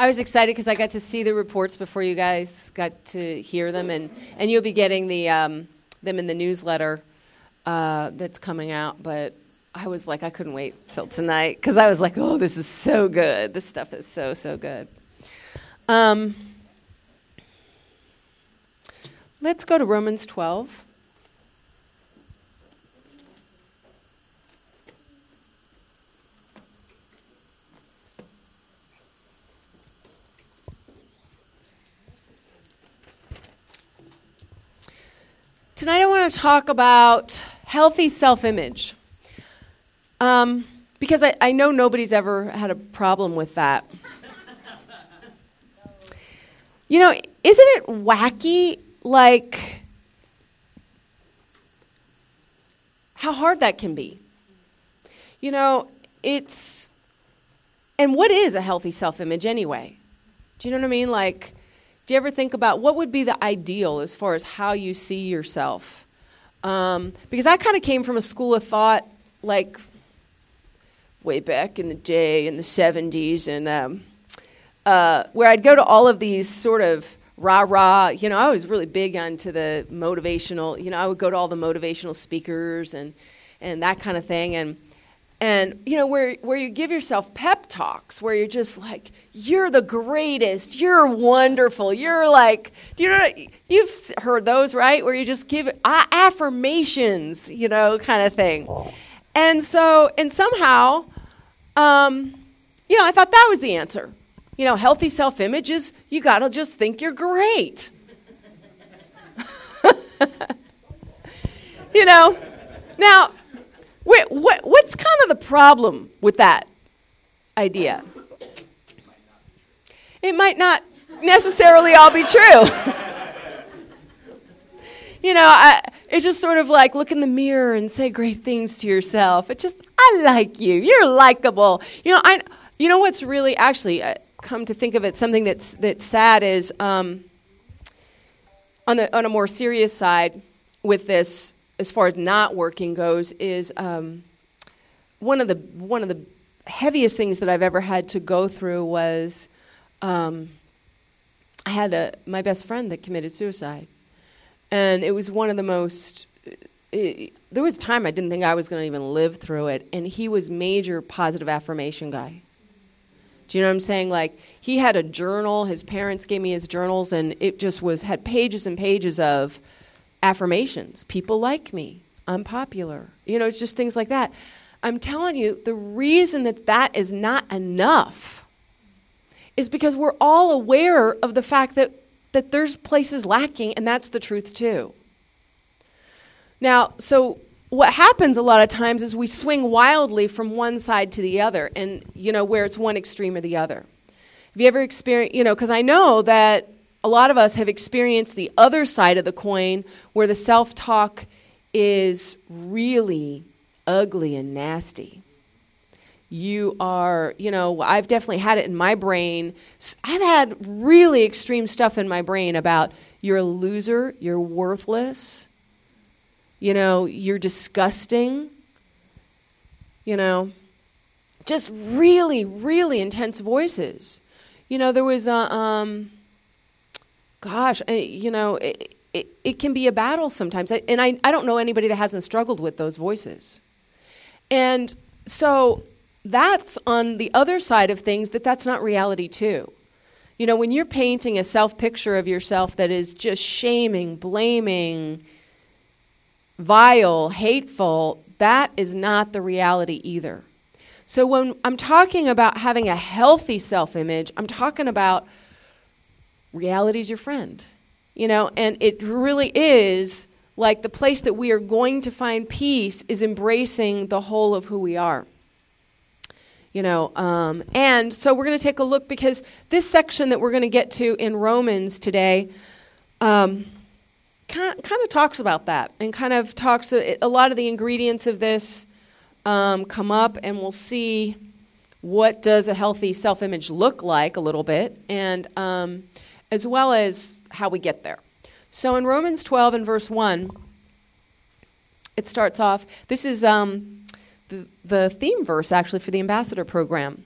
I was excited because I got to see the reports before you guys got to hear them, and, and you'll be getting the, um, them in the newsletter uh, that's coming out. But I was like, I couldn't wait till tonight because I was like, oh, this is so good. This stuff is so, so good. Um, let's go to Romans 12. Tonight, I want to talk about healthy self image. Um, because I, I know nobody's ever had a problem with that. you know, isn't it wacky, like, how hard that can be? You know, it's. And what is a healthy self image anyway? Do you know what I mean? Like, do you ever think about what would be the ideal as far as how you see yourself? Um, because I kind of came from a school of thought, like way back in the day in the 70s, and um, uh, where I'd go to all of these sort of rah rah. You know, I was really big onto the motivational. You know, I would go to all the motivational speakers and and that kind of thing, and and you know where where you give yourself pep talks where you're just like you're the greatest. You're wonderful. You're like do you know you've heard those right? Where you just give affirmations you know kind of thing. And so and somehow um, you know i thought that was the answer. You know healthy self-image is you gotta just think you're great. You know? Now Wait, what, what's kind of the problem with that idea? It might not necessarily all be true. you know, I, it's just sort of like look in the mirror and say great things to yourself. It just, I like you. You're likable. You know, I, you know what's really actually come to think of it, something that's that's sad is um, on the on a more serious side with this as far as not working goes, is um, one of the one of the heaviest things that I've ever had to go through was um, I had a my best friend that committed suicide, and it was one of the most. It, there was a time I didn't think I was going to even live through it, and he was major positive affirmation guy. Do you know what I'm saying? Like he had a journal. His parents gave me his journals, and it just was had pages and pages of affirmations. People like me. I'm popular. You know, it's just things like that. I'm telling you, the reason that that is not enough is because we're all aware of the fact that, that there's places lacking, and that's the truth too. Now, so what happens a lot of times is we swing wildly from one side to the other, and, you know, where it's one extreme or the other. Have you ever experienced, you know, because I know that a lot of us have experienced the other side of the coin where the self talk is really ugly and nasty. You are, you know, I've definitely had it in my brain. I've had really extreme stuff in my brain about you're a loser, you're worthless, you know, you're disgusting, you know, just really, really intense voices. You know, there was a, um, gosh, eh, you know, it, it, it, can be a battle sometimes. And I, I don't know anybody that hasn't struggled with those voices. And so that's on the other side of things that that's not reality too. You know, when you're painting a self picture of yourself that is just shaming, blaming, vile, hateful, that is not the reality either. So when I'm talking about having a healthy self image, I'm talking about reality is your friend. You know, and it really is like the place that we are going to find peace is embracing the whole of who we are. You know, um, and so we're going to take a look because this section that we're going to get to in Romans today um, kind, kind of talks about that and kind of talks, a, a lot of the ingredients of this um, come up, and we'll see what does a healthy self-image look like a little bit, and um, as well as how we get there. So in Romans 12 and verse 1, it starts off, this is um, the, the theme verse actually for the ambassador program.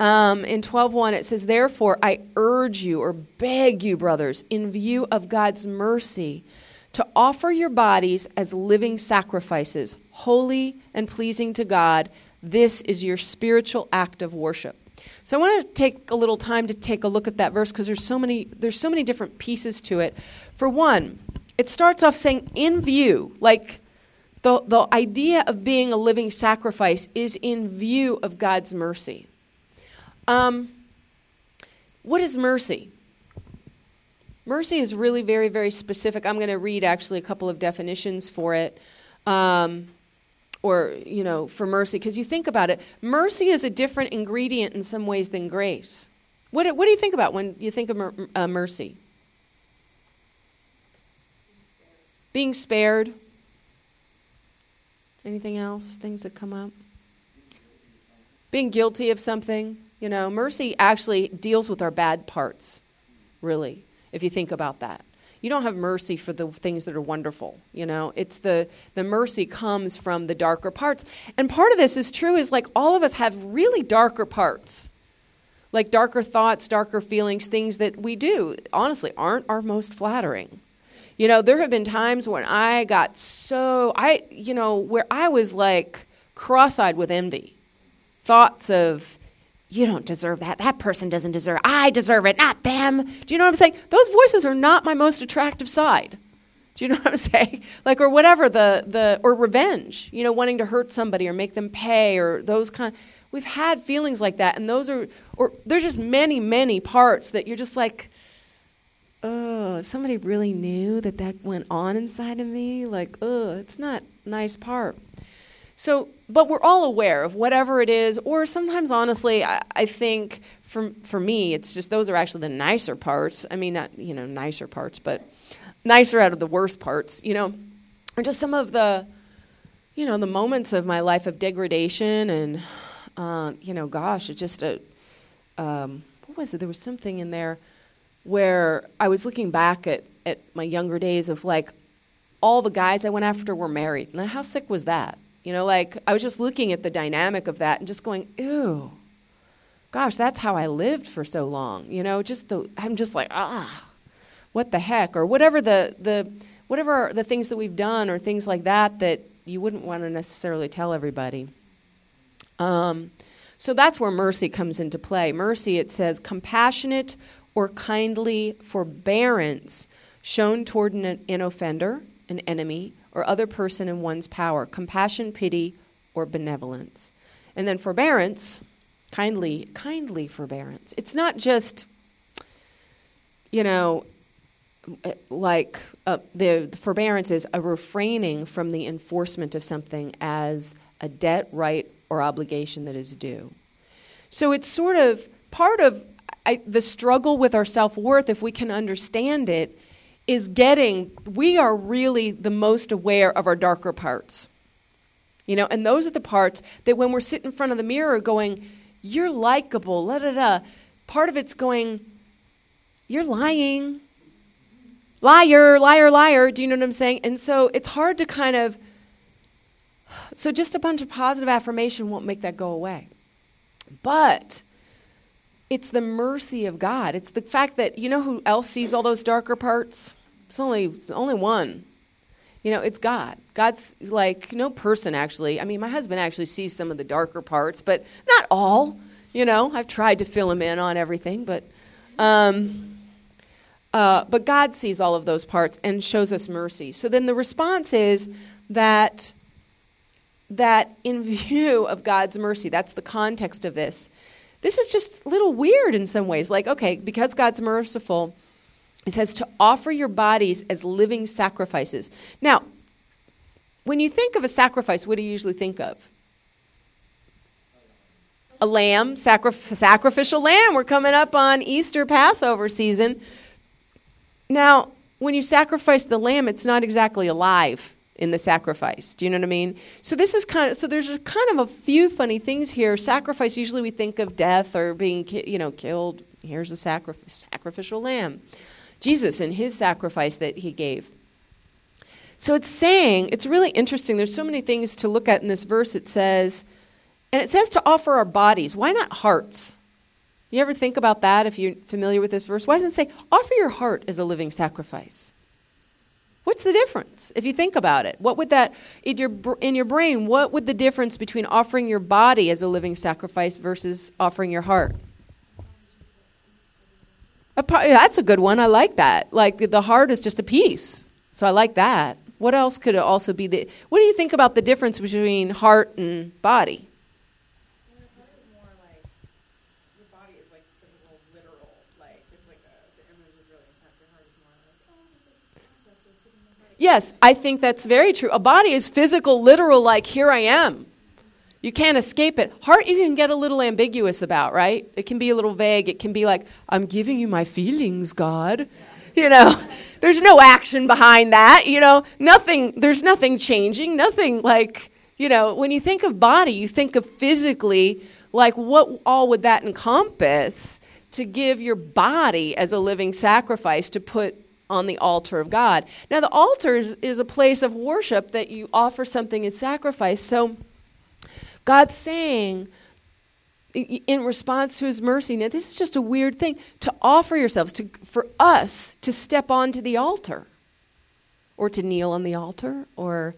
Um, in 12.1, it says, Therefore, I urge you or beg you, brothers, in view of God's mercy, to offer your bodies as living sacrifices, holy and pleasing to God. This is your spiritual act of worship. So I want to take a little time to take a look at that verse because there's so many there's so many different pieces to it. For one, it starts off saying in view, like the, the idea of being a living sacrifice is in view of God's mercy. Um, what is mercy? Mercy is really very, very specific. I'm going to read actually a couple of definitions for it. Um, or, you know, for mercy, because you think about it, mercy is a different ingredient in some ways than grace. What, what do you think about when you think of mer- uh, mercy? Being spared. Anything else? Things that come up? Being guilty of something. You know, mercy actually deals with our bad parts, really, if you think about that. You don't have mercy for the things that are wonderful, you know. It's the the mercy comes from the darker parts. And part of this is true is like all of us have really darker parts. Like darker thoughts, darker feelings, things that we do honestly aren't our most flattering. You know, there have been times when I got so, I, you know, where I was like cross eyed with envy. Thoughts of, you don't deserve that. That person doesn't deserve it. I deserve it, not them. Do you know what I'm saying? Those voices are not my most attractive side. Do you know what I'm saying? Like, or whatever the, the, or revenge, you know, wanting to hurt somebody or make them pay or those kind. We've had feelings like that, and those are, or there's just many, many parts that you're just like, oh, if somebody really knew that that went on inside of me, like, oh, it's not nice part. So, but we're all aware of whatever it is, or sometimes, honestly, I, I think for for me, it's just those are actually the nicer parts. I mean, not you know nicer parts, but nicer out of the worst parts. You know, or just some of the, you know, the moments of my life of degradation and, uh, you know, gosh, it's just a, um, what was it? There was something in there where I was looking back at, at my younger days of like all the guys I went after were married. Now, how sick was that? You know, like I was just looking at the dynamic of that and just going, ew, gosh, that's how I lived for so long. You know, just the, I'm just like, ah, what the heck? Or whatever the, the, whatever the things that we've done or things like that that you wouldn't want to necessarily tell everybody. Um, so that's where mercy comes into play. Mercy, it says, compassionate or kindly forbearance shown toward an, an offender, an enemy, or other person in one's power. Compassion, pity, or benevolence. And then forbearance, kindly, kindly forbearance. It's not just, you know, like uh, the, the forbearance is a refraining from the enforcement of something as a debt, right, or obligation that is due. So it's sort of part of I, the struggle with our self worth, if we can understand it, is getting, we are really the most aware of our darker parts. You know, and those are the parts that when we're sitting in front of the mirror going, you're likable, la da da, part of it's going, you're lying. Liar, liar, liar. Do you know what I'm saying? And so it's hard to kind of, so just a bunch of positive affirmation won't make that go away. But it's the mercy of God. It's the fact that you know who else sees all those darker parts? It's only it's only one. You know, it's God. God's like no person actually. I mean, my husband actually sees some of the darker parts, but not all. You know, I've tried to fill him in on everything, but um, uh, but God sees all of those parts and shows us mercy. So then the response is that that in view of God's mercy, that's the context of this this is just a little weird in some ways. Like, okay, because God's merciful, it says to offer your bodies as living sacrifices. Now, when you think of a sacrifice, what do you usually think of? A lamb, sacri- sacrificial lamb. We're coming up on Easter Passover season. Now, when you sacrifice the lamb, it's not exactly alive in the sacrifice. Do you know what I mean? So this is kind of so there's kind of a few funny things here. Sacrifice usually we think of death or being you know killed. Here's a sacrifice, sacrificial lamb. Jesus and his sacrifice that he gave. So it's saying, it's really interesting. There's so many things to look at in this verse. It says, and it says to offer our bodies. Why not hearts? You ever think about that if you're familiar with this verse? Why doesn't it say, offer your heart as a living sacrifice? What's the difference if you think about it? What would that, in your, in your brain, what would the difference between offering your body as a living sacrifice versus offering your heart? That's a good one. I like that. Like the heart is just a piece. So I like that. What else could it also be? The, what do you think about the difference between heart and body? Yes, I think that's very true. A body is physical, literal, like here I am. You can't escape it. Heart, you can get a little ambiguous about, right? It can be a little vague. It can be like, I'm giving you my feelings, God. You know, there's no action behind that. You know, nothing, there's nothing changing, nothing like, you know, when you think of body, you think of physically, like what all would that encompass to give your body as a living sacrifice to put on the altar of God. Now, the altar is, is a place of worship that you offer something as sacrifice. So, God's saying, in response to his mercy, now this is just a weird thing to offer yourselves, to, for us to step onto the altar or to kneel on the altar or,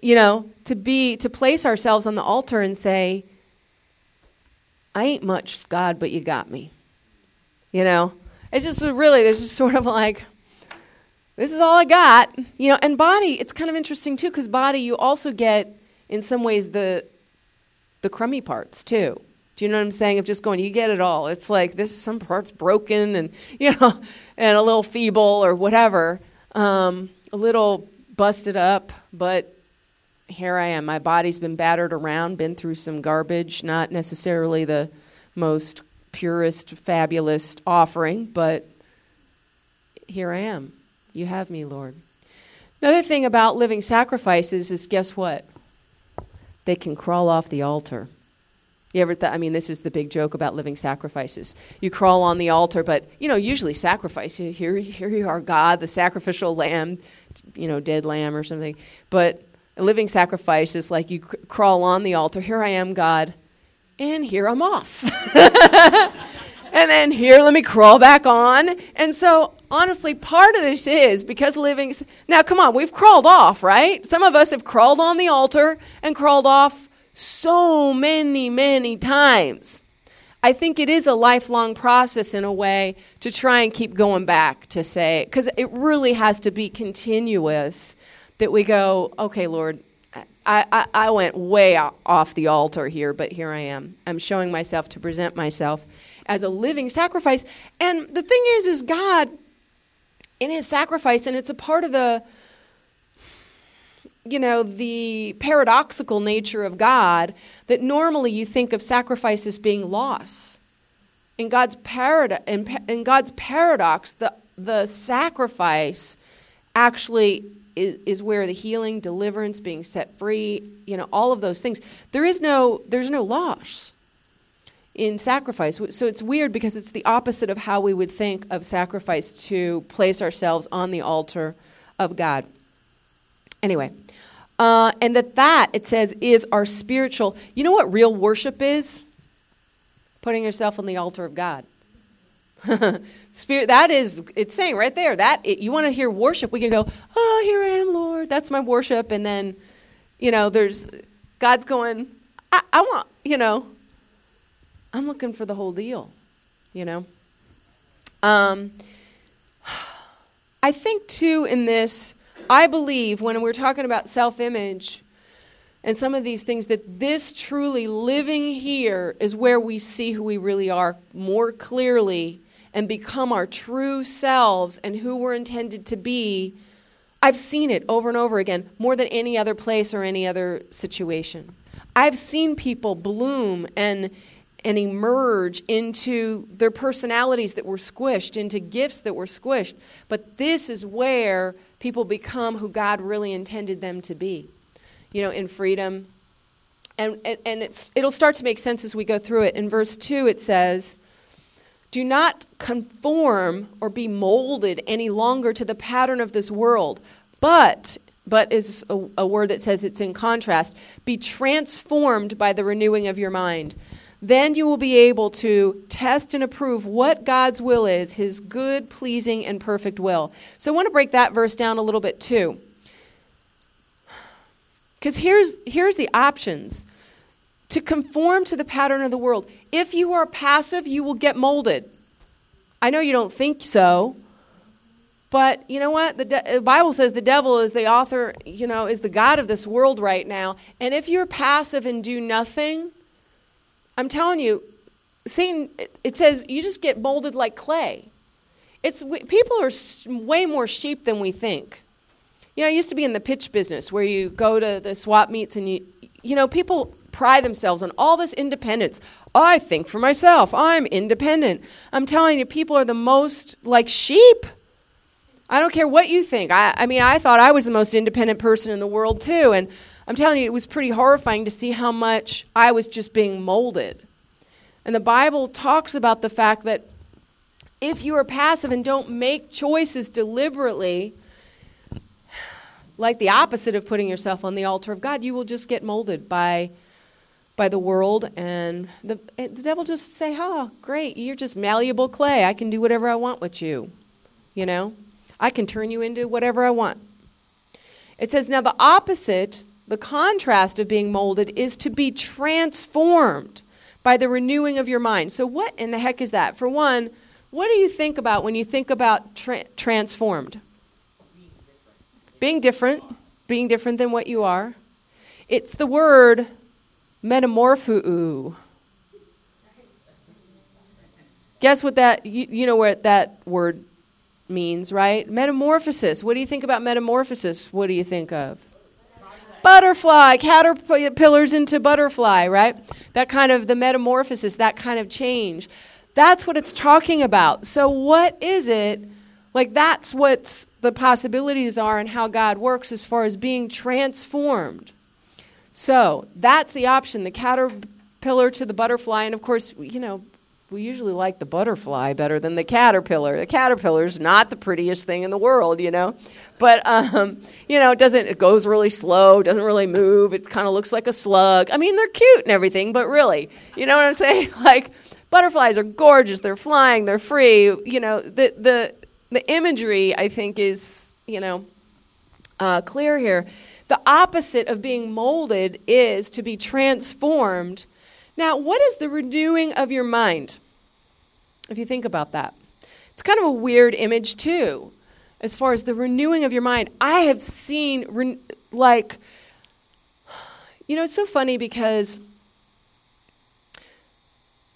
you know, to be, to place ourselves on the altar and say, I ain't much, God, but you got me. You know, it's just really, there's just sort of like, this is all I got. You know, and body, it's kind of interesting too, because body, you also get, in some ways, the the crummy parts too. Do you know what I'm saying? Of just going, you get it all. It's like this some parts broken and you know, and a little feeble or whatever, um, a little busted up, but here I am. My body's been battered around, been through some garbage, not necessarily the most purest, fabulous offering, but here I am. You have me, Lord. Another thing about living sacrifices is guess what? They can crawl off the altar. You ever thought, I mean, this is the big joke about living sacrifices. You crawl on the altar, but, you know, usually sacrifice. Here, here you are, God, the sacrificial lamb, you know, dead lamb or something. But a living sacrifice is like you cr- crawl on the altar. Here I am, God, and here I'm off. and then here, let me crawl back on. And so, honestly, part of this is because living. Now, come on, we've crawled off, right? Some of us have crawled on the altar and crawled off so many, many times. I think it is a lifelong process in a way to try and keep going back to say, because it really has to be continuous that we go, okay, Lord, I, I, I went way off the altar here, but here I am. I'm showing myself to present myself as a living sacrifice. And the thing is, is God, in his sacrifice, and it's a part of the, you know, the paradoxical nature of God, that normally you think of sacrifice as being loss. In God's, parad- in, in God's paradox, the, the sacrifice actually is, is where the healing, deliverance, being set free, you know, all of those things. There is no, there's no loss in sacrifice. So it's weird because it's the opposite of how we would think of sacrifice to place ourselves on the altar of God. Anyway, uh, and that that, it says, is our spiritual. You know what real worship is? Putting yourself on the altar of God. Spirit, that is, it's saying right there that it, you want to hear worship, we can go, oh, here I am, Lord. That's my worship. And then, you know, there's, God's going, I, I want, you know, I'm looking for the whole deal, you know? Um, I think, too, in this, I believe when we're talking about self image and some of these things, that this truly living here is where we see who we really are more clearly and become our true selves and who we're intended to be. I've seen it over and over again, more than any other place or any other situation. I've seen people bloom and and emerge into their personalities that were squished, into gifts that were squished. But this is where people become who God really intended them to be, you know, in freedom. And, and, and it'll start to make sense as we go through it. In verse 2, it says, Do not conform or be molded any longer to the pattern of this world, but, but is a, a word that says it's in contrast, be transformed by the renewing of your mind then you will be able to test and approve what God's will is, his good, pleasing, and perfect will. So I want to break that verse down a little bit too. Because here's, here's the options to conform to the pattern of the world. If you are passive, you will get molded. I know you don't think so, but you know what? The, de- the, Bible says the devil is the author, you know, is the God of this world right now. And if you're passive and do nothing, I'm telling you, Satan, it says you just get molded like clay. It's, people are way more sheep than we think. You know, I used to be in the pitch business where you go to the swap meets and you, you know, people pride themselves on all this independence. I think for myself. I'm independent. I'm telling you, people are the most like sheep. I don't care what you think. I, I mean, I thought I was the most independent person in the world, too. And I'm telling you, it was pretty horrifying to see how much I was just being molded. And the Bible talks about the fact that if you are passive and don't make choices deliberately, like the opposite of putting yourself on the altar of God, you will just get molded by by the world and the, the devil just say, "Oh, great, you're just malleable clay. I can do whatever I want with you." You know? I can turn you into whatever I want. It says now the opposite the contrast of being molded is to be transformed by the renewing of your mind. So, what in the heck is that? For one, what do you think about when you think about tra- transformed? Being different, being different than what you are. It's the word metamorpho. Guess what that, you, you know what that word means, right? Metamorphosis. What do you think about metamorphosis? What do you think of? Butterfly, caterpillars into butterfly, right? That kind of the metamorphosis, that kind of change. That's what it's talking about. So, what is it? Like, that's what the possibilities are and how God works as far as being transformed. So, that's the option the caterpillar to the butterfly. And of course, you know, we usually like the butterfly better than the caterpillar. The caterpillar's not the prettiest thing in the world, you know. But um, you know, it doesn't it goes really slow, doesn't really move. It kind of looks like a slug. I mean, they're cute and everything, but really, you know what I'm saying? Like butterflies are gorgeous. They're flying, they're free. You know, the the the imagery I think is, you know, uh, clear here. The opposite of being molded is to be transformed now, what is the renewing of your mind? If you think about that, it's kind of a weird image, too, as far as the renewing of your mind. I have seen, re- like, you know, it's so funny because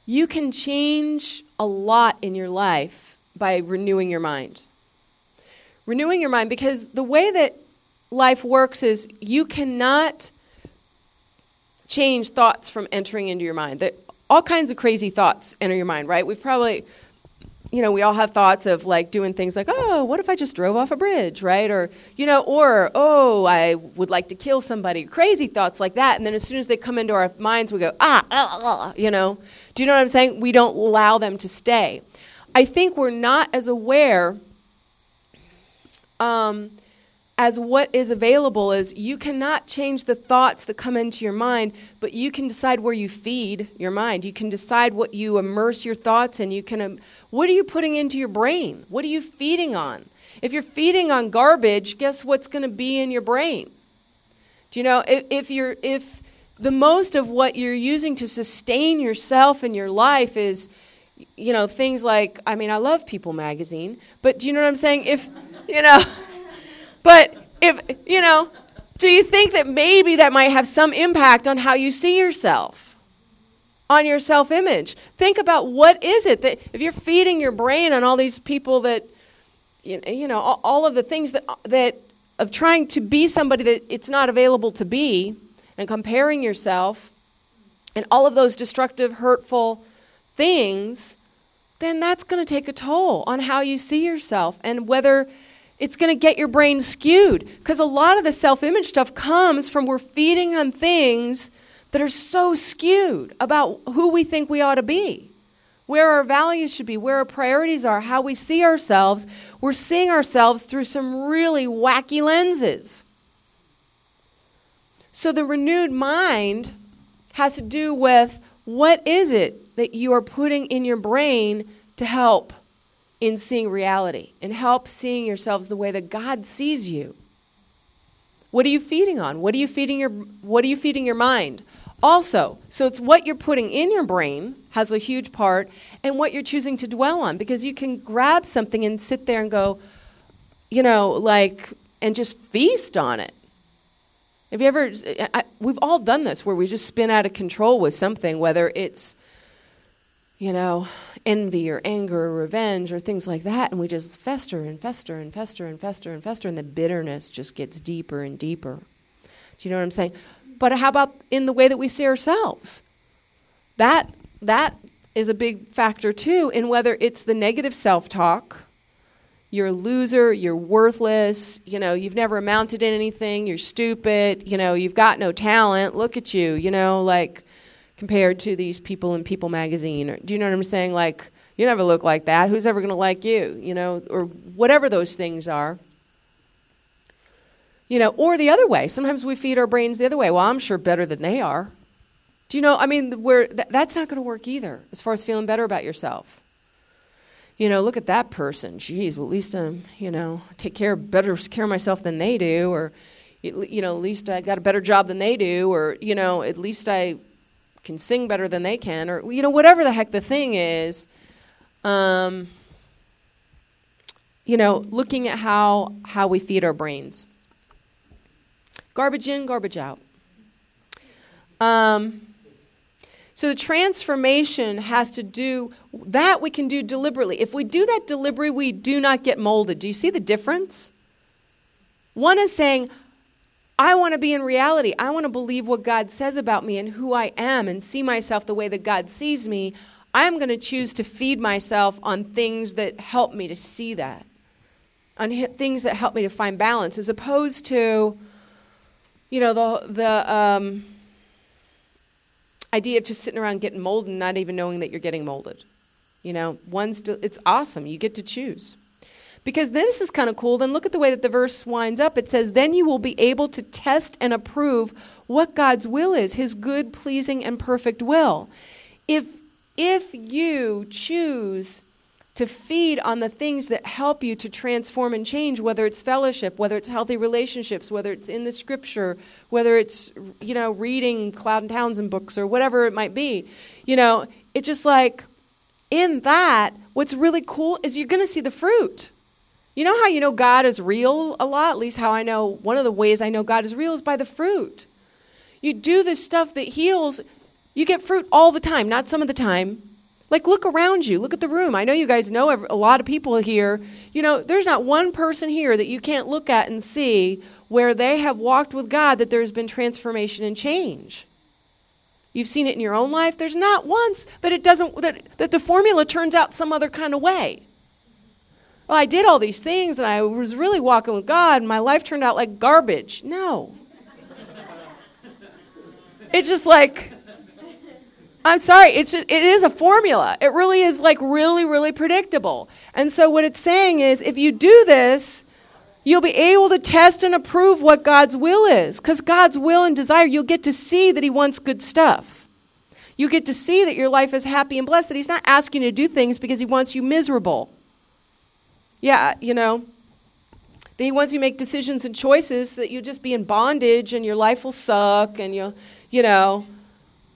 you can change a lot in your life by renewing your mind. Renewing your mind, because the way that life works is you cannot change thoughts from entering into your mind. That all kinds of crazy thoughts enter your mind, right? We've probably you know, we all have thoughts of like doing things like, oh, what if I just drove off a bridge, right? Or, you know, or, oh, I would like to kill somebody. Crazy thoughts like that. And then as soon as they come into our minds, we go, ah, ah, ah, you know. Do you know what I'm saying? We don't allow them to stay. I think we're not as aware um, as what is available is you cannot change the thoughts that come into your mind, but you can decide where you feed your mind. You can decide what you immerse your thoughts in. You can um, what are you putting into your brain? What are you feeding on? If you're feeding on garbage, guess what's going to be in your brain? Do you know if, if you're if the most of what you're using to sustain yourself in your life is you know things like I mean I love People magazine, but do you know what I'm saying? If you know but if, you know, do you think that maybe that might have some impact on how you see yourself? On your self image? Think about what is it that, if you're feeding your brain on all these people that, you know, all of the things that, that, of trying to be somebody that it's not available to be, and comparing yourself, and all of those destructive, hurtful things, then that's going to take a toll on how you see yourself and whether it's going to get your brain skewed because a lot of the self image stuff comes from we're feeding on things that are so skewed about who we think we ought to be, where our values should be, where our priorities are, how we see ourselves. We're seeing ourselves through some really wacky lenses. So the renewed mind has to do with What is it that you are putting in your brain to help in seeing reality and help seeing yourselves the way that God sees you? What are you feeding on? What are you feeding your what are you feeding your mind? Also, so it's what you're putting in your brain has a huge part and what you're choosing to dwell on because you can grab something and sit there and go, you know, like and just feast on it. Have you ever I, we've all done this where we just spin out of control with something whether it's you know, envy or anger or revenge or things like that, and we just fester and fester and fester and fester and fester, and the bitterness just gets deeper and deeper. Do you know what I'm saying? But how about in the way that we see ourselves? That that is a big factor too in whether it's the negative self-talk. You're a loser, you're worthless, you know, you've never amounted to anything, you're stupid, you know, you've got no talent, look at you, you know, like compared to these people in People magazine or do you know what I'm saying? Like you never look like that. Who's ever going to like you, you know, or whatever those things are. You know, or the other way. Sometimes we feed our brains the other way. Well, I'm sure better than they are. Do you know? I mean, where th- that's not going to work either. As far as feeling better about yourself. You know, look at that person. Geez, well, at least I'm, you know, take care better care of myself than they do, or, you know, at least I got a better job than they do, or you know, at least I can sing better than they can, or you know, whatever the heck the thing is. Um, you know, looking at how how we feed our brains. Garbage in, garbage out. Um, so the transformation has to do that we can do deliberately. If we do that deliberately, we do not get molded. Do you see the difference? One is saying, I want to be in reality. I want to believe what God says about me and who I am and see myself the way that God sees me. I'm going to choose to feed myself on things that help me to see that, on things that help me to find balance, as opposed to you know, the, the um, idea of just sitting around getting molded and not even knowing that you're getting molded. You know, one's, it's awesome. You get to choose. Because this is kind of cool. Then look at the way that the verse winds up. It says, Then you will be able to test and approve what God's will is, his good, pleasing, and perfect will. If, if you choose to feed on the things that help you to transform and change whether it's fellowship whether it's healthy relationships whether it's in the scripture whether it's you know reading Cloud and Townsend books or whatever it might be you know it's just like in that what's really cool is you're going to see the fruit you know how you know god is real a lot at least how i know one of the ways i know god is real is by the fruit you do this stuff that heals you get fruit all the time not some of the time like, look around you. Look at the room. I know you guys know a lot of people here. You know, there's not one person here that you can't look at and see where they have walked with God that there's been transformation and change. You've seen it in your own life. There's not once that it doesn't that, that the formula turns out some other kind of way. Well, I did all these things and I was really walking with God and my life turned out like garbage. No. it's just like I'm sorry, it's just, it is a formula. It really is like really, really predictable. And so what it's saying is if you do this, you'll be able to test and approve what God's will is. Because God's will and desire, you'll get to see that He wants good stuff. You get to see that your life is happy and blessed, that He's not asking you to do things because He wants you miserable. Yeah, uh, you know, that He wants you make decisions and choices that you'll just be in bondage and your life will suck and you'll, you know,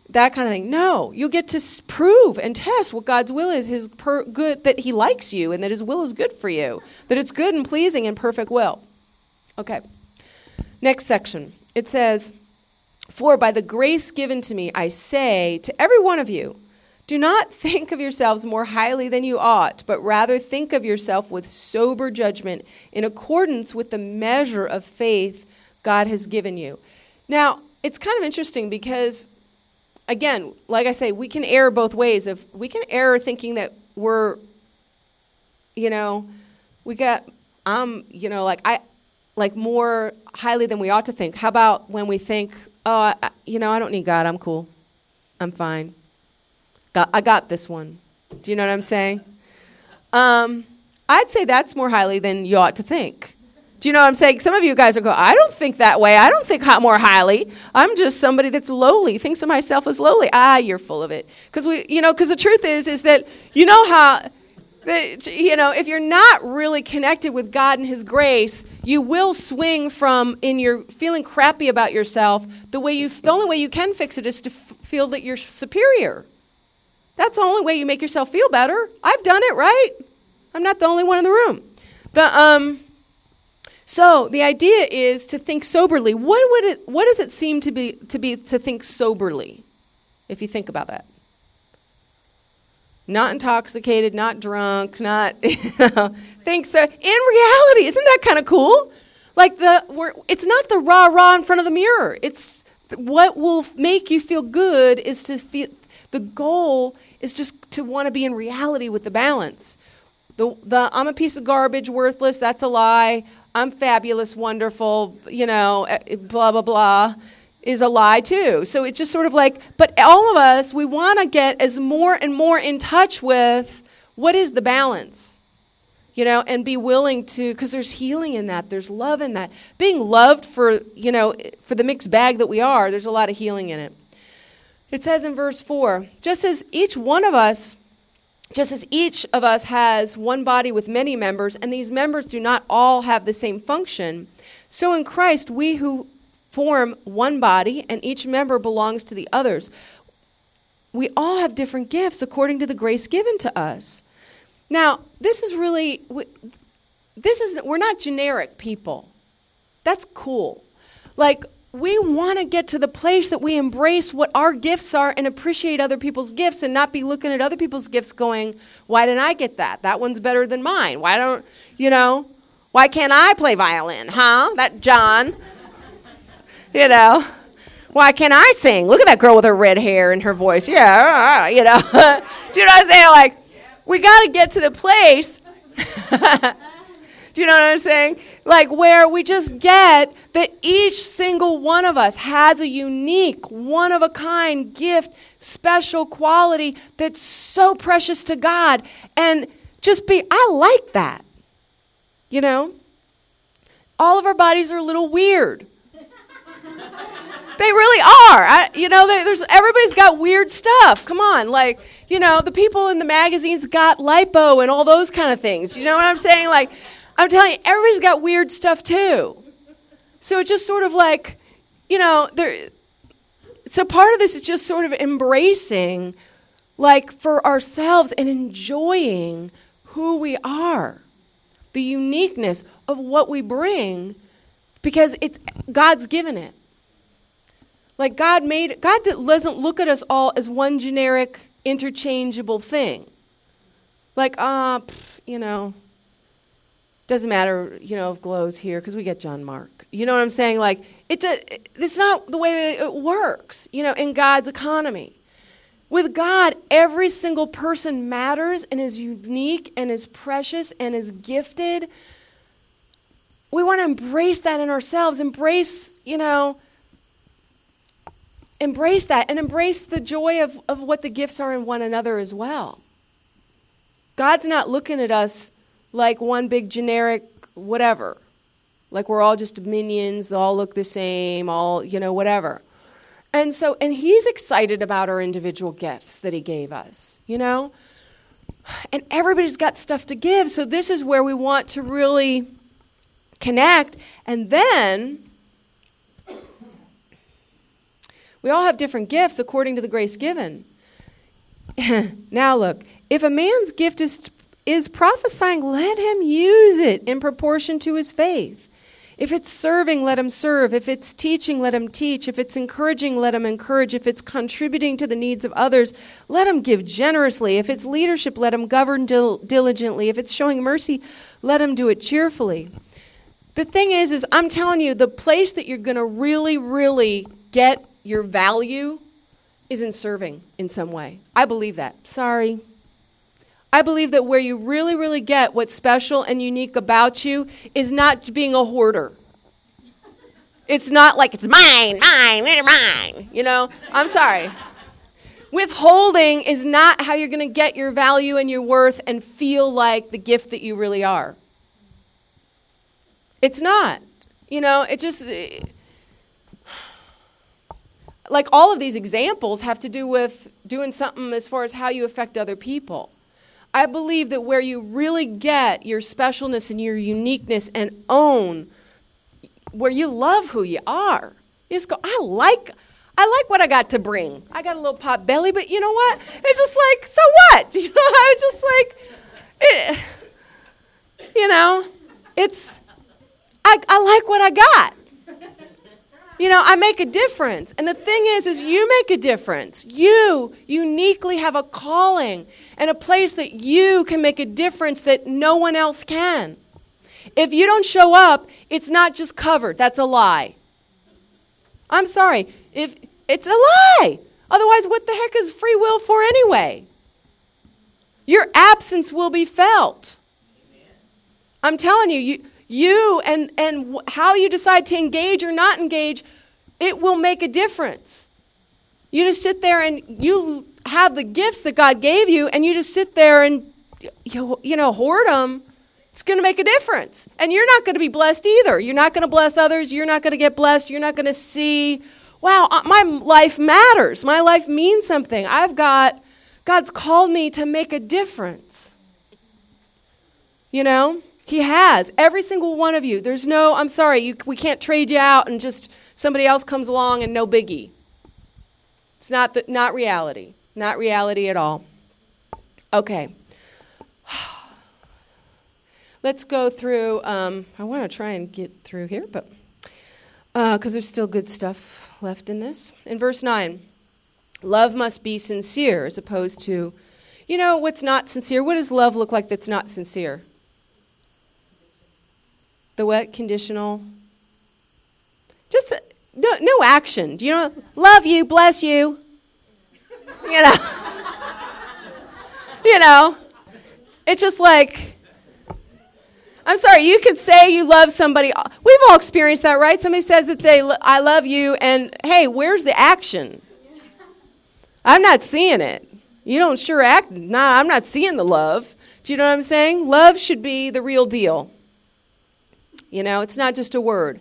that kind of thing. No, you get to prove and test what God's will is, His per- good that He likes you and that His will is good for you, that it's good and pleasing and perfect will. Okay. Next section. It says, "For by the grace given to me, I say to every one of you." Do not think of yourselves more highly than you ought, but rather think of yourself with sober judgment in accordance with the measure of faith God has given you. Now, it's kind of interesting because again, like I say, we can err both ways. If we can err thinking that we're, you know, we got, um, you know, like I, like more highly than we ought to think. How about when we think, oh, I, you know, I don't need God. I'm cool. I'm fine. Got, I got this one. Do you know what I'm saying? Um, I'd say that's more highly than you ought to think. Do you know what I'm saying? Some of you guys are go, I don't think that way. I don't think more highly. I'm just somebody that's lowly, thinks of myself as lowly. Ah, you're full of it. Because we, you know, because the truth is, is that you know how, that, you know, if you're not really connected with God and His grace, you will swing from in your feeling crappy about yourself. The way you, the only way you can fix it is to f- feel that you're superior. That's the only way you make yourself feel better. I've done it, right? I'm not the only one in the room. The um so the idea is to think soberly. What would it what does it seem to be to be to think soberly? If you think about that. Not intoxicated, not drunk, not you know, think so. In reality, isn't that kind of cool? Like the it's not the rah rah in front of the mirror. It's what will make you feel good is to feel the goal is just to want to be in reality with the balance. The, the I'm a piece of garbage, worthless, that's a lie. I'm fabulous, wonderful, you know, eh, eh, blah, blah, blah, is a lie too. So it's just sort of like, but all of us, we want to get as more and more in touch with what is the balance, you know, and be willing to, because there's healing in that, there's love in that. Being loved for, you know, for the mixed bag that we are, there's a lot of healing in it. It says in verse 4 just as each one of us just as each of us has one body with many members, and these members do not all have the same function, so in Christ we who form one body, and each member belongs to the others. We all have different gifts according to the grace given to us. Now, this is really, this is, we're not generic people. That's cool. Like, we want to get to the place that we embrace what our gifts are and appreciate other people's gifts and not be looking at other people's gifts going, why didn't I get that? That one's better than mine. Why don't, you know, why can't I play violin, huh? That John, you know, why can't I sing? Look at that girl with her red hair and her voice. Yeah, you know. Do you know what I'm saying? Like, we got to get to the place. Do you know what I'm saying? Like, where we just get that each single one of us has a unique, one of a kind gift, special quality that's so precious to God. And just be, I like that. You know? All of our bodies are a little weird. they really are. I, you know, they, there's everybody's got weird stuff. Come on, like you know, the people in the magazines got lipo and all those kind of things. You know what I'm saying? Like, I'm telling you, everybody's got weird stuff too. So it's just sort of like, you know, there. So part of this is just sort of embracing, like for ourselves and enjoying who we are, the uniqueness of what we bring, because it's God's given it. Like God made God doesn't look at us all as one generic, interchangeable thing. Like, ah, uh, you know, doesn't matter, you know, if Glow's here because we get John Mark. You know what I'm saying? Like, it's, a, it's not the way that it works, you know, in God's economy. With God, every single person matters and is unique and is precious and is gifted. We want to embrace that in ourselves, embrace, you know, embrace that and embrace the joy of, of what the gifts are in one another as well. God's not looking at us like one big generic whatever. Like we're all just minions, they all look the same, all, you know, whatever. And so, and he's excited about our individual gifts that he gave us, you know? And everybody's got stuff to give. So this is where we want to really connect. And then we all have different gifts according to the grace given. now, look, if a man's gift is is prophesying, let him use it in proportion to his faith. If it's serving, let him serve. If it's teaching, let him teach. If it's encouraging, let him encourage. If it's contributing to the needs of others, let him give generously. If it's leadership, let him govern dil- diligently. If it's showing mercy, let him do it cheerfully. The thing is is I'm telling you the place that you're going to really really get your value is in serving in some way. I believe that. Sorry, I believe that where you really, really get what's special and unique about you is not being a hoarder. It's not like it's mine, mine, mine. You know, I'm sorry. Withholding is not how you're going to get your value and your worth and feel like the gift that you really are. It's not. You know, it just. Eh, like all of these examples have to do with doing something as far as how you affect other people. I believe that where you really get your specialness and your uniqueness and own, where you love who you are, you just go, I like, I like what I got to bring. I got a little pot belly, but you know what? It's just like, so what? You know, I just like, it, you know, it's, I, I like what I got. You know, I make a difference. And the thing is, is you make a difference. You uniquely have a calling and a place that you can make a difference that no one else can. If you don't show up, it's not just covered. That's a lie. I'm sorry. If it's a lie. Otherwise, what the heck is free will for anyway? Your absence will be felt. I'm telling you, you you and, and how you decide to engage or not engage, it will make a difference. You just sit there and you have the gifts that God gave you, and you just sit there and you, you know hoard them. It's going to make a difference, and you're not going to be blessed either. You're not going to bless others. You're not going to get blessed. You're not going to see, wow, uh, my life matters. My life means something. I've got God's called me to make a difference. You know. He has. Every single one of you. There's no, I'm sorry, you, we can't trade you out and just somebody else comes along and no biggie. It's not, the, not reality. Not reality at all. Okay. Let's go through. Um, I want to try and get through here, but because uh, there's still good stuff left in this. In verse 9, love must be sincere as opposed to, you know, what's not sincere? What does love look like that's not sincere? The what? Conditional. Just no, no action. You know? Love you, bless you. You know. you know. It's just like. I'm sorry. You could say you love somebody. We've all experienced that, right? Somebody says that they, I love you, and hey, where's the action? I'm not seeing it. You don't sure act. Nah, I'm not seeing the love. Do you know what I'm saying? Love should be the real deal. You know, it's not just a word.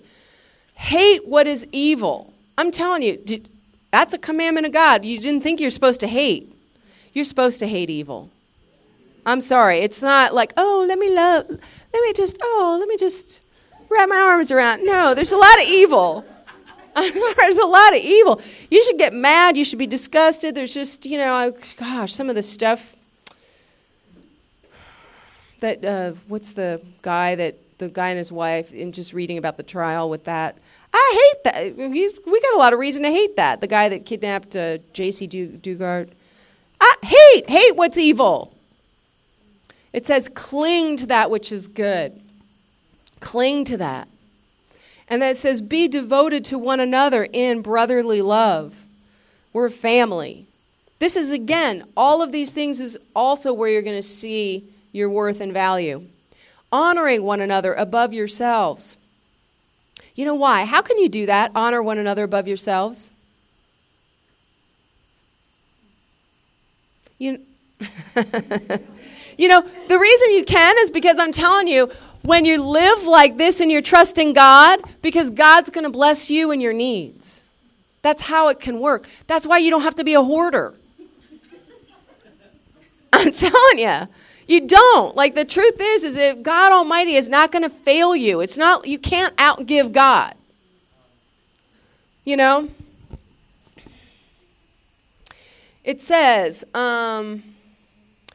Hate what is evil. I'm telling you, that's a commandment of God. You didn't think you're supposed to hate. You're supposed to hate evil. I'm sorry. It's not like, oh, let me love, let me just, oh, let me just wrap my arms around. No, there's a lot of evil. there's a lot of evil. You should get mad. You should be disgusted. There's just, you know, gosh, some of the stuff that, uh, what's the guy that the guy and his wife, and just reading about the trial with that. I hate that. He's, we got a lot of reason to hate that. The guy that kidnapped uh, Jaycee Dugard. I hate, hate what's evil. It says, cling to that which is good. Cling to that. And then it says, be devoted to one another in brotherly love. We're family. This is, again, all of these things is also where you're going to see your worth and value honoring one another above yourselves. You know why? How can you do that? Honor one another above yourselves? You, you know, the reason you can is because I'm telling you, when you live like this and you're trusting God, because God's going to bless you and your needs. That's how it can work. That's why you don't have to be a hoarder. I'm telling you. You don't. Like the truth is is if God Almighty is not going to fail you. It's not you can't outgive God. You know? It says, um,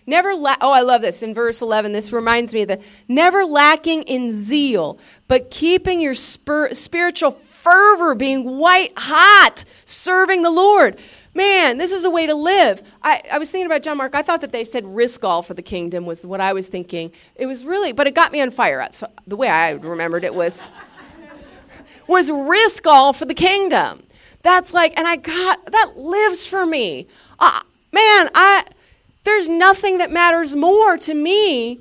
never la- oh i love this in verse 11 this reminds me the never lacking in zeal but keeping your spir- spiritual fervor being white hot serving the lord man, this is a way to live. I, I was thinking about John Mark. I thought that they said risk all for the kingdom was what I was thinking. It was really, but it got me on fire. So the way I remembered it was, was risk all for the kingdom. That's like, and I got, that lives for me. Uh, man, I, there's nothing that matters more to me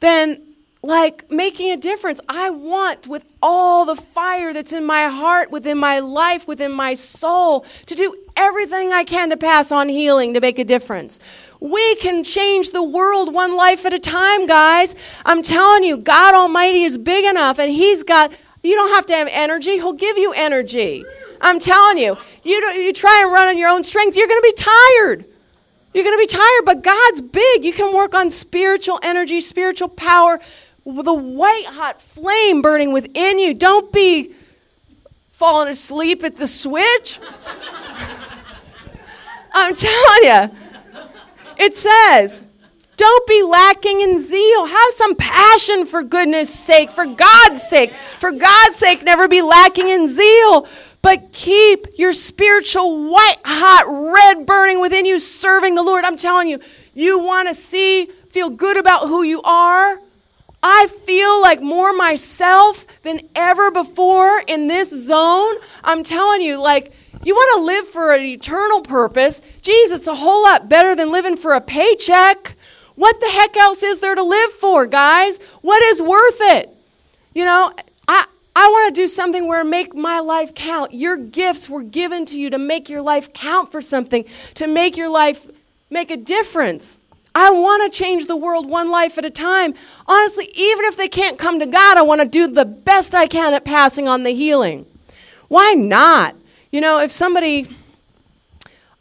than like making a difference. I want with all the fire that's in my heart, within my life, within my soul, to do everything I can to pass on healing to make a difference. We can change the world one life at a time, guys. I'm telling you, God Almighty is big enough and He's got, you don't have to have energy, He'll give you energy. I'm telling you, you, you try and run on your own strength, you're going to be tired. You're going to be tired, but God's big. You can work on spiritual energy, spiritual power, the white hot flame burning within you. Don't be falling asleep at the switch. I'm telling you. It says, don't be lacking in zeal. Have some passion for goodness sake, for God's sake. For God's sake, never be lacking in zeal. But keep your spiritual white hot red burning within you, serving the Lord. I'm telling you, you want to see, feel good about who you are. I feel like more myself than ever before in this zone. I'm telling you, like, you want to live for an eternal purpose. Geez, it's a whole lot better than living for a paycheck. What the heck else is there to live for, guys? What is worth it? You know, I, I want to do something where make my life count. Your gifts were given to you to make your life count for something, to make your life make a difference. I want to change the world one life at a time. Honestly, even if they can't come to God, I want to do the best I can at passing on the healing. Why not? You know, if somebody,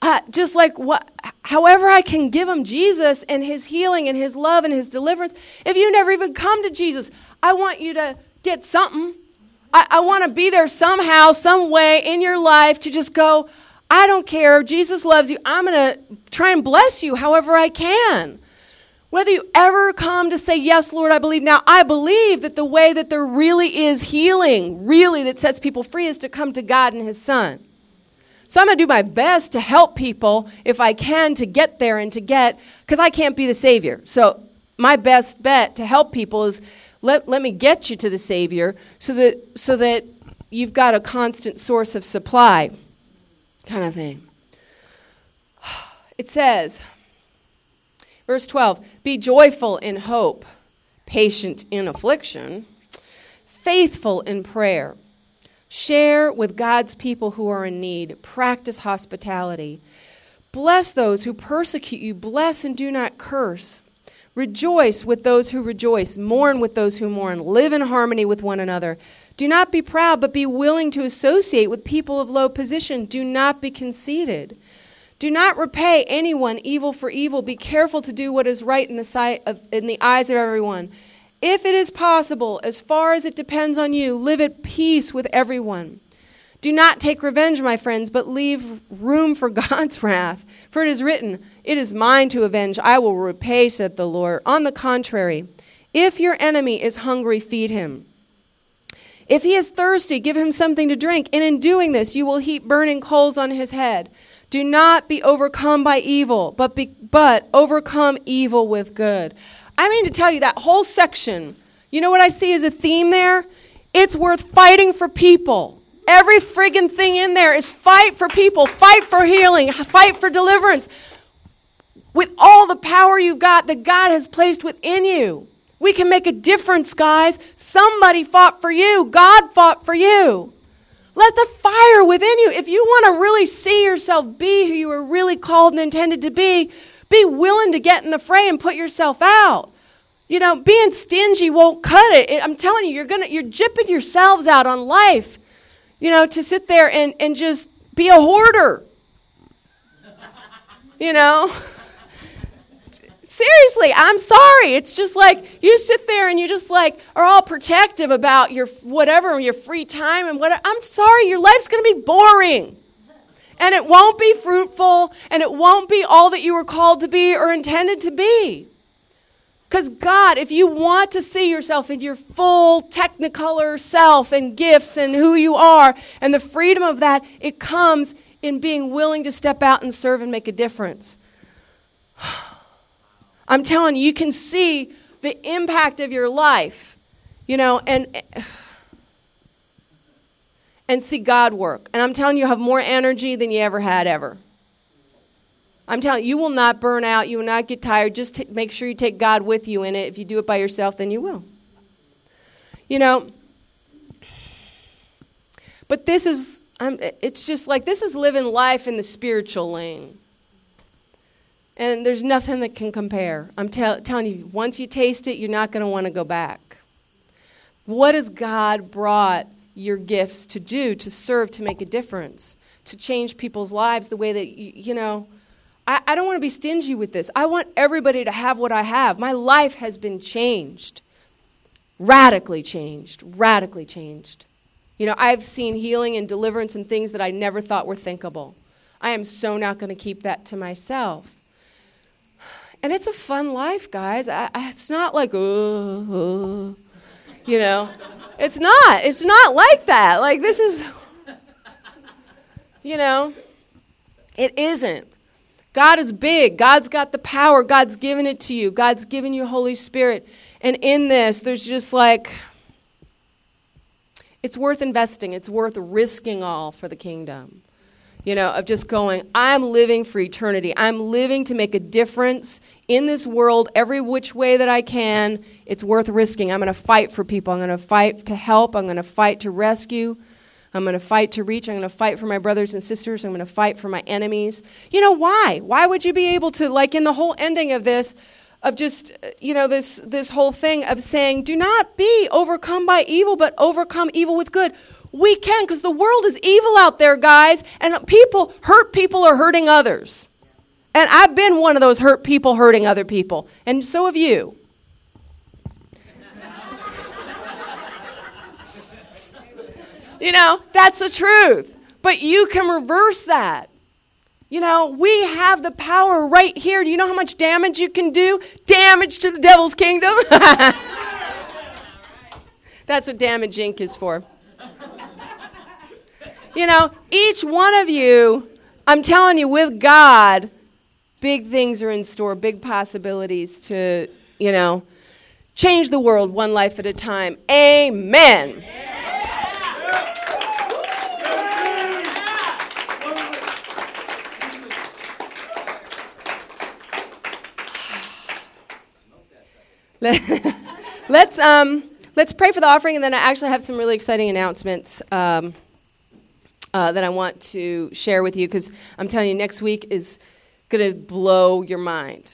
uh, just like what, however I can give them Jesus and his healing and his love and his deliverance, if you never even come to Jesus, I want you to get something. I, I want to be there somehow, some way in your life to just go, I don't care. Jesus loves you. I'm going to try and bless you however I can. Whether you ever come to say, Yes, Lord, I believe now, I believe that the way that there really is healing, really that sets people free, is to come to God and His Son. So I'm going to do my best to help people if I can to get there and to get, because I can't be the Savior. So my best bet to help people is let, let me get you to the Savior so that, so that you've got a constant source of supply kind of thing. It says, verse 12, be joyful in hope, patient in affliction, faithful in prayer. Share with God's people who are in need. Practice hospitality. Bless those who persecute you. Bless and do not curse. Rejoice with those who rejoice. Mourn with those who mourn. Live in harmony with one another. Do not be proud, but be willing to associate with people of low position. Do not be conceited. Do not repay anyone evil for evil. Be careful to do what is right in the sight of, in the eyes of everyone. If it is possible, as far as it depends on you, live at peace with everyone. Do not take revenge, my friends, but leave room for God's wrath. For it is written, It is mine to avenge, I will repay, said the Lord. On the contrary, if your enemy is hungry, feed him. If he is thirsty, give him something to drink, and in doing this, you will heap burning coals on his head. Do not be overcome by evil, but, be, but overcome evil with good. I mean to tell you that whole section, you know what I see as a theme there? It's worth fighting for people. Every friggin' thing in there is fight for people, fight for healing, fight for deliverance. With all the power you've got that God has placed within you. We can make a difference, guys. Somebody fought for you, God fought for you. Let the fire within you, if you want to really see yourself be who you were really called and intended to be, be willing to get in the fray and put yourself out. You know, being stingy won't cut it. it I'm telling you, you're gonna you're jipping yourselves out on life. You know, to sit there and, and just be a hoarder. You know? Seriously, I'm sorry. It's just like you sit there and you just like are all protective about your whatever, your free time and what. I'm sorry, your life's going to be boring. And it won't be fruitful and it won't be all that you were called to be or intended to be. Because God, if you want to see yourself in your full technicolor self and gifts and who you are and the freedom of that, it comes in being willing to step out and serve and make a difference. I'm telling you, you can see the impact of your life, you know, and and see God work. And I'm telling you, you have more energy than you ever had ever. I'm telling you, you will not burn out. You will not get tired. Just t- make sure you take God with you in it. If you do it by yourself, then you will. You know, but this is, I'm, it's just like this is living life in the spiritual lane. And there's nothing that can compare. I'm tell, telling you, once you taste it, you're not going to want to go back. What has God brought your gifts to do, to serve, to make a difference, to change people's lives the way that, you, you know, I, I don't want to be stingy with this. I want everybody to have what I have. My life has been changed, radically changed, radically changed. You know, I've seen healing and deliverance and things that I never thought were thinkable. I am so not going to keep that to myself. And it's a fun life, guys. I, it's not like, uh, you know. It's not. It's not like that. Like, this is, you know, it isn't. God is big. God's got the power. God's given it to you. God's given you Holy Spirit. And in this, there's just like, it's worth investing. It's worth risking all for the kingdom. You know, of just going, I'm living for eternity. I'm living to make a difference in this world every which way that I can. It's worth risking. I'm going to fight for people. I'm going to fight to help. I'm going to fight to rescue. I'm going to fight to reach. I'm going to fight for my brothers and sisters. I'm going to fight for my enemies. You know why? Why would you be able to, like in the whole ending of this, of just you know this this whole thing of saying, "Do not be overcome by evil, but overcome evil with good." We can because the world is evil out there, guys, and people hurt people are hurting others. And I've been one of those hurt people hurting other people, and so have you. you know, that's the truth. But you can reverse that. You know, we have the power right here. Do you know how much damage you can do? Damage to the devil's kingdom. That's what Damage Inc. is for. You know, each one of you, I'm telling you, with God, big things are in store, big possibilities to, you know, change the world one life at a time. Amen. let's um, let's pray for the offering, and then I actually have some really exciting announcements um, uh, that I want to share with you because I'm telling you, next week is going to blow your mind.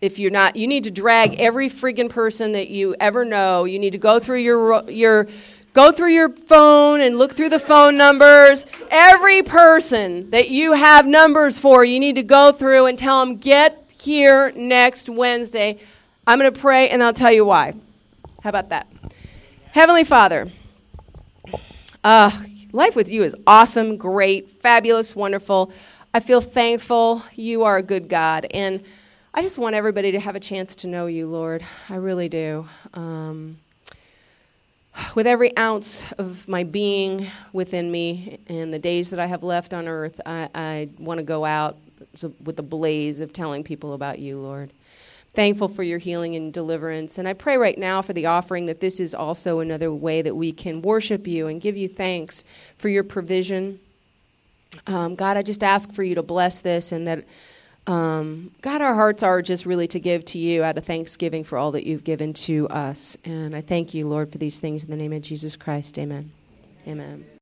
If you're not, you need to drag every friggin' person that you ever know. You need to go through your your go through your phone and look through the phone numbers. Every person that you have numbers for, you need to go through and tell them, get here next Wednesday. I'm going to pray and I'll tell you why. How about that? Heavenly Father, uh, life with you is awesome, great, fabulous, wonderful. I feel thankful. You are a good God. And I just want everybody to have a chance to know you, Lord. I really do. Um, with every ounce of my being within me and the days that I have left on earth, I, I want to go out with a blaze of telling people about you, Lord thankful for your healing and deliverance. And I pray right now for the offering that this is also another way that we can worship you and give you thanks for your provision. Um, God, I just ask for you to bless this and that, um, God, our hearts are just really to give to you out of thanksgiving for all that you've given to us. And I thank you, Lord, for these things in the name of Jesus Christ. Amen. Amen.